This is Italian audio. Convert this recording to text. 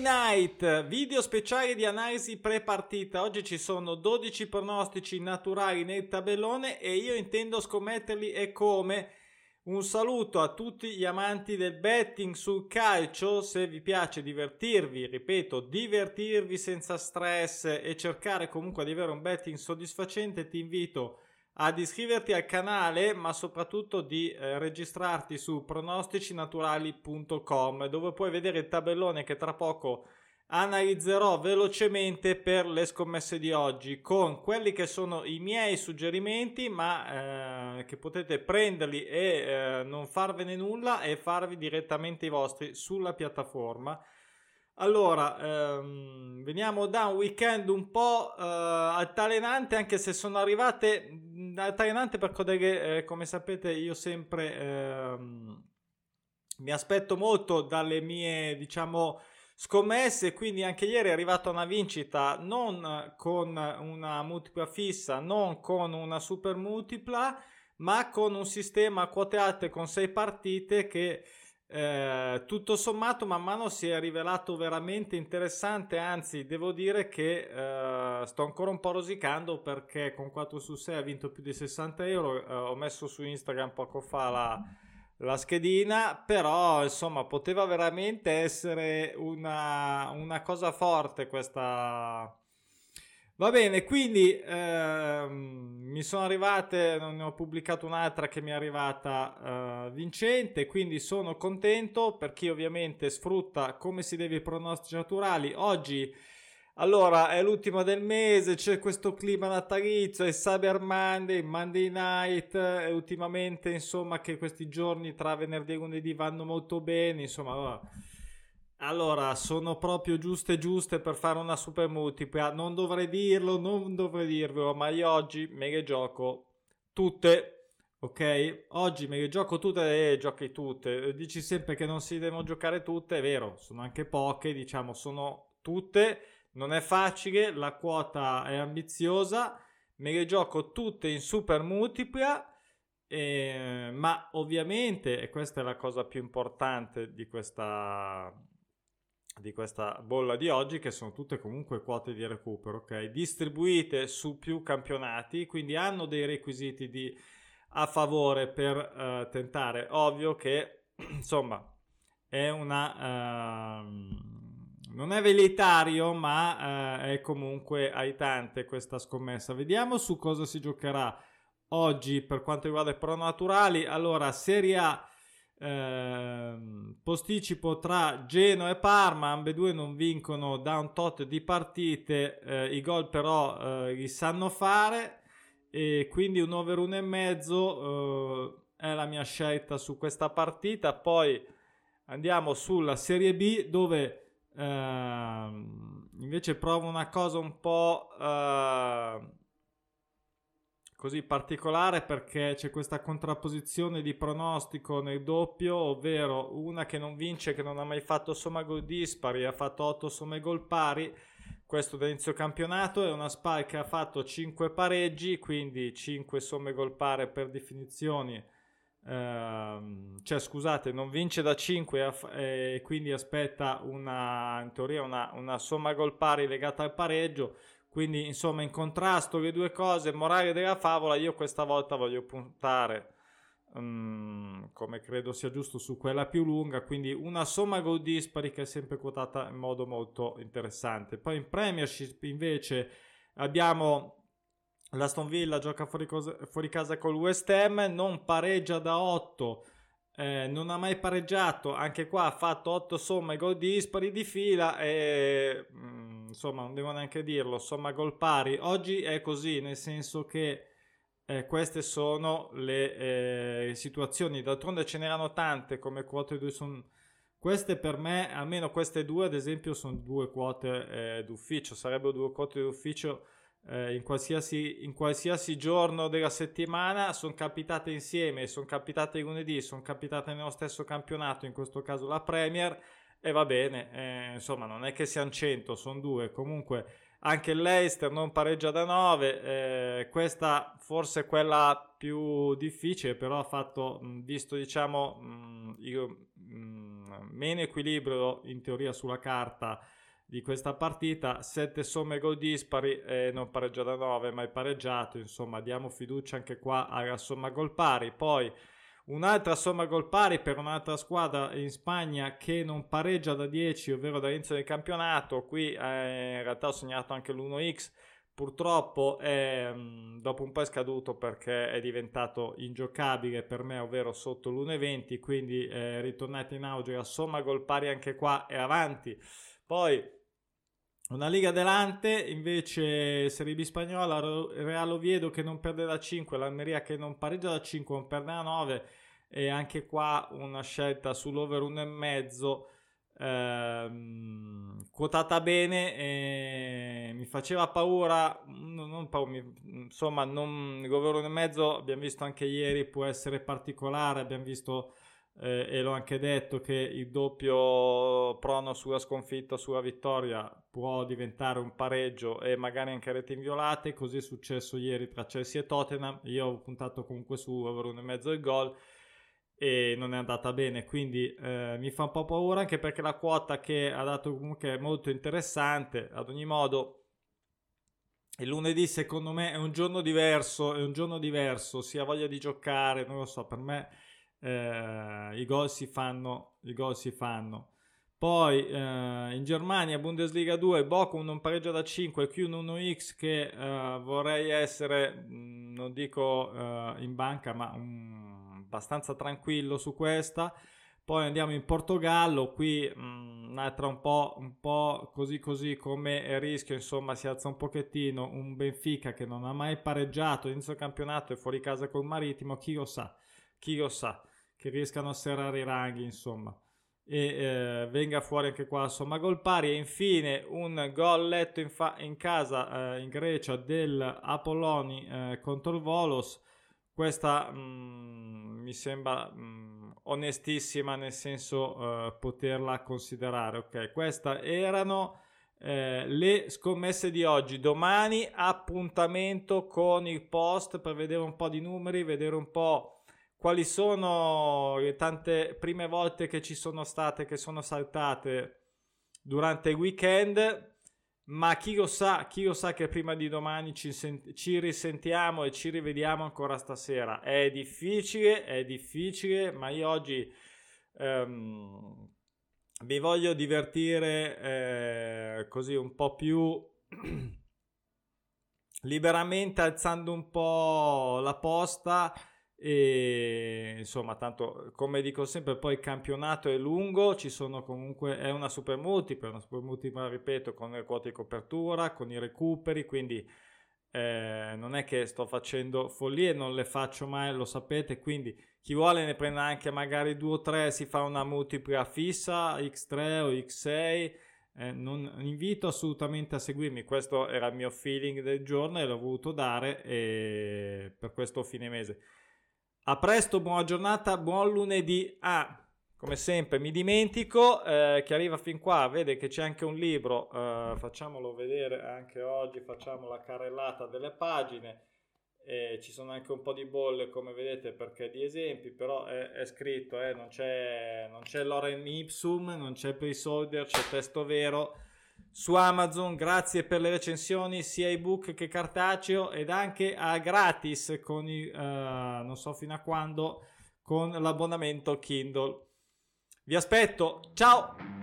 Night, video speciale di analisi pre-partita. Oggi ci sono 12 pronostici naturali nel tabellone e io intendo scommetterli e come. Un saluto a tutti gli amanti del betting sul calcio, se vi piace divertirvi, ripeto, divertirvi senza stress e cercare comunque di avere un betting soddisfacente, ti invito ad iscriverti al canale, ma soprattutto di eh, registrarti su pronosticinaturali.com dove puoi vedere il tabellone che tra poco analizzerò velocemente per le scommesse di oggi con quelli che sono i miei suggerimenti, ma eh, che potete prenderli e eh, non farvene nulla e farvi direttamente i vostri sulla piattaforma. Allora, ehm, veniamo da un weekend un po' eh, altalenante, anche se sono arrivate mm, altalenante per che, eh, come sapete, io sempre ehm, mi aspetto molto dalle mie, diciamo, scommesse, quindi anche ieri è arrivata una vincita non con una multipla fissa, non con una super multipla, ma con un sistema a quote alte con sei partite che eh, tutto sommato man mano si è rivelato veramente interessante anzi devo dire che eh, sto ancora un po' rosicando perché con 4 su 6 ha vinto più di 60 euro eh, ho messo su Instagram poco fa la, la, schedina però insomma poteva veramente essere una, una cosa forte questa Va bene, quindi ehm, mi sono arrivate, ne ho pubblicato un'altra che mi è arrivata eh, vincente, quindi sono contento per chi ovviamente sfrutta come si deve i pronostici naturali. Oggi, allora, è l'ultima del mese, c'è questo clima natalizio, è Cyber Monday, Monday Night, e ultimamente insomma che questi giorni tra venerdì e lunedì vanno molto bene, insomma... Allora, allora, sono proprio giuste giuste per fare una super multipla. Non dovrei dirlo, non dovrei dirvelo, ma io oggi me le gioco tutte. Ok? Oggi me le gioco tutte e giochi tutte. Dici sempre che non si devono giocare tutte, è vero, sono anche poche, diciamo, sono tutte. Non è facile, la quota è ambiziosa. Me le gioco tutte in super multipla. Eh, ma ovviamente, e questa è la cosa più importante di questa, di questa bolla di oggi che sono tutte comunque quote di recupero, ok? Distribuite su più campionati, quindi hanno dei requisiti di, a favore per uh, tentare. Ovvio che insomma è una uh, non è velitario, ma uh, è comunque aitante questa scommessa. Vediamo su cosa si giocherà oggi per quanto riguarda i pronaturali. Allora, Serie A eh, posticipo tra Genoa e Parma, ambedue non vincono da un tot di partite, eh, i gol però eh, li sanno fare e quindi un over 1,5 eh, è la mia scelta su questa partita. Poi andiamo sulla Serie B dove ehm, invece provo una cosa un po' eh, così particolare perché c'è questa contrapposizione di pronostico nel doppio, ovvero una che non vince, che non ha mai fatto somma gol dispari, ha fatto 8 somme gol pari, questo da inizio campionato, e una SPAL che ha fatto 5 pareggi, quindi 5 somme gol pari per definizioni. Ehm, cioè scusate non vince da 5 e quindi aspetta una in teoria una, una somma gol pari legata al pareggio quindi, insomma, in contrasto le due cose, morale della favola, io questa volta voglio puntare, um, come credo sia giusto, su quella più lunga. Quindi una somma gol dispari che è sempre quotata in modo molto interessante. Poi in Premiership invece abbiamo l'Aston Villa gioca fuori, cosa, fuori casa col West Ham, non pareggia da 8. Eh, non ha mai pareggiato, anche qua ha fatto 8 somme gol dispari di fila e mm, insomma non devo neanche dirlo, somma gol pari. Oggi è così, nel senso che eh, queste sono le eh, situazioni, d'altronde ce n'erano tante come quote 2 sono... Queste per me, almeno queste due ad esempio, sono due quote eh, d'ufficio, sarebbero due quote d'ufficio eh, in, qualsiasi, in qualsiasi giorno della settimana, sono capitate insieme, sono capitate lunedì, sono capitate nello stesso campionato, in questo caso la Premier, e va bene, eh, insomma non è che siano 100, sono due, comunque anche l'Eister non pareggia da 9, eh, questa forse è quella più difficile, però ha fatto, visto diciamo, io, meno equilibrio in teoria sulla carta di questa partita, sette somme gol dispari e non pareggia da 9, ma è pareggiato, insomma diamo fiducia anche qua alla somma gol pari. Poi un'altra somma gol pari per un'altra squadra in Spagna che non pareggia da 10, ovvero dall'inizio del campionato, qui eh, in realtà ho segnato anche l'1x, purtroppo è, mm, dopo un po' è scaduto perché è diventato ingiocabile per me, ovvero sotto l'1,20, quindi eh, ritornato in auge la somma gol pari anche qua e avanti. Poi una Liga Delante, invece Serie B spagnola, Real Oviedo che non perde da 5, l'Almeria che non pareggia da 5, non perde da 9 e anche qua una scelta sull'over 1,5 ehm, quotata bene mi faceva paura, non paura insomma non, l'over 1,5 abbiamo visto anche ieri può essere particolare, abbiamo visto eh, e l'ho anche detto che il doppio prono sulla sconfitta sulla vittoria può diventare un pareggio e magari anche reti inviolate così è successo ieri tra Chelsea e Tottenham. Io ho puntato comunque su over 1,5 il gol e non è andata bene quindi eh, mi fa un po' paura anche perché la quota che ha dato comunque è molto interessante ad ogni modo il lunedì secondo me è un giorno diverso è un giorno diverso si ha voglia di giocare non lo so per me eh, i gol si fanno, i gol si fanno. Poi eh, in Germania, Bundesliga 2, Bochum non pareggia da 5, Q 1x che eh, vorrei essere, mm, non dico eh, in banca, ma um, abbastanza tranquillo su questa. Poi andiamo in Portogallo, qui um, un'altra un po', un po' così così come rischio, insomma si alza un pochettino, un Benfica che non ha mai pareggiato inizio campionato e fuori casa col Marittimo, chi lo sa, chi lo sa che riescano a serrare i ranghi, insomma. E eh, venga fuori anche qua insomma gol pari e infine un gol letto in, fa- in casa eh, in Grecia del Apolloni eh, contro il Volos questa mh, mm, mi sembra mh, mm, onestissima nel senso eh, poterla considerare ok queste erano eh, le scommesse di oggi domani appuntamento con il post per vedere un po' di numeri vedere un po' quali sono le tante prime volte che ci sono state, che sono saltate durante il weekend. Ma chi lo sa, chi lo sa che prima di domani ci, sent- ci risentiamo e ci rivediamo ancora stasera. È difficile, è difficile, ma io oggi um, vi voglio divertire eh, così un po' più liberamente, alzando un po' la posta e insomma tanto come dico sempre poi il campionato è lungo ci sono comunque è una super multipla una super multipla ripeto con le quote di copertura con i recuperi quindi eh, non è che sto facendo follie non le faccio mai lo sapete quindi chi vuole ne prenda anche magari due o tre si fa una multipla fissa x3 o x6 eh, non invito assolutamente a seguirmi questo era il mio feeling del giorno e l'ho voluto dare e per questo fine mese a presto, buona giornata, buon lunedì. Ah, come sempre mi dimentico, eh, chi arriva fin qua vede che c'è anche un libro, eh, facciamolo vedere anche oggi, facciamo la carrellata delle pagine. Eh, ci sono anche un po' di bolle come vedete perché di esempi però è, è scritto eh, non, c'è, non c'è Loren Ipsum non c'è placeholder c'è testo vero su Amazon. Grazie per le recensioni sia ebook che cartaceo ed anche a gratis con i, uh, non so fino a quando con l'abbonamento Kindle. Vi aspetto, ciao!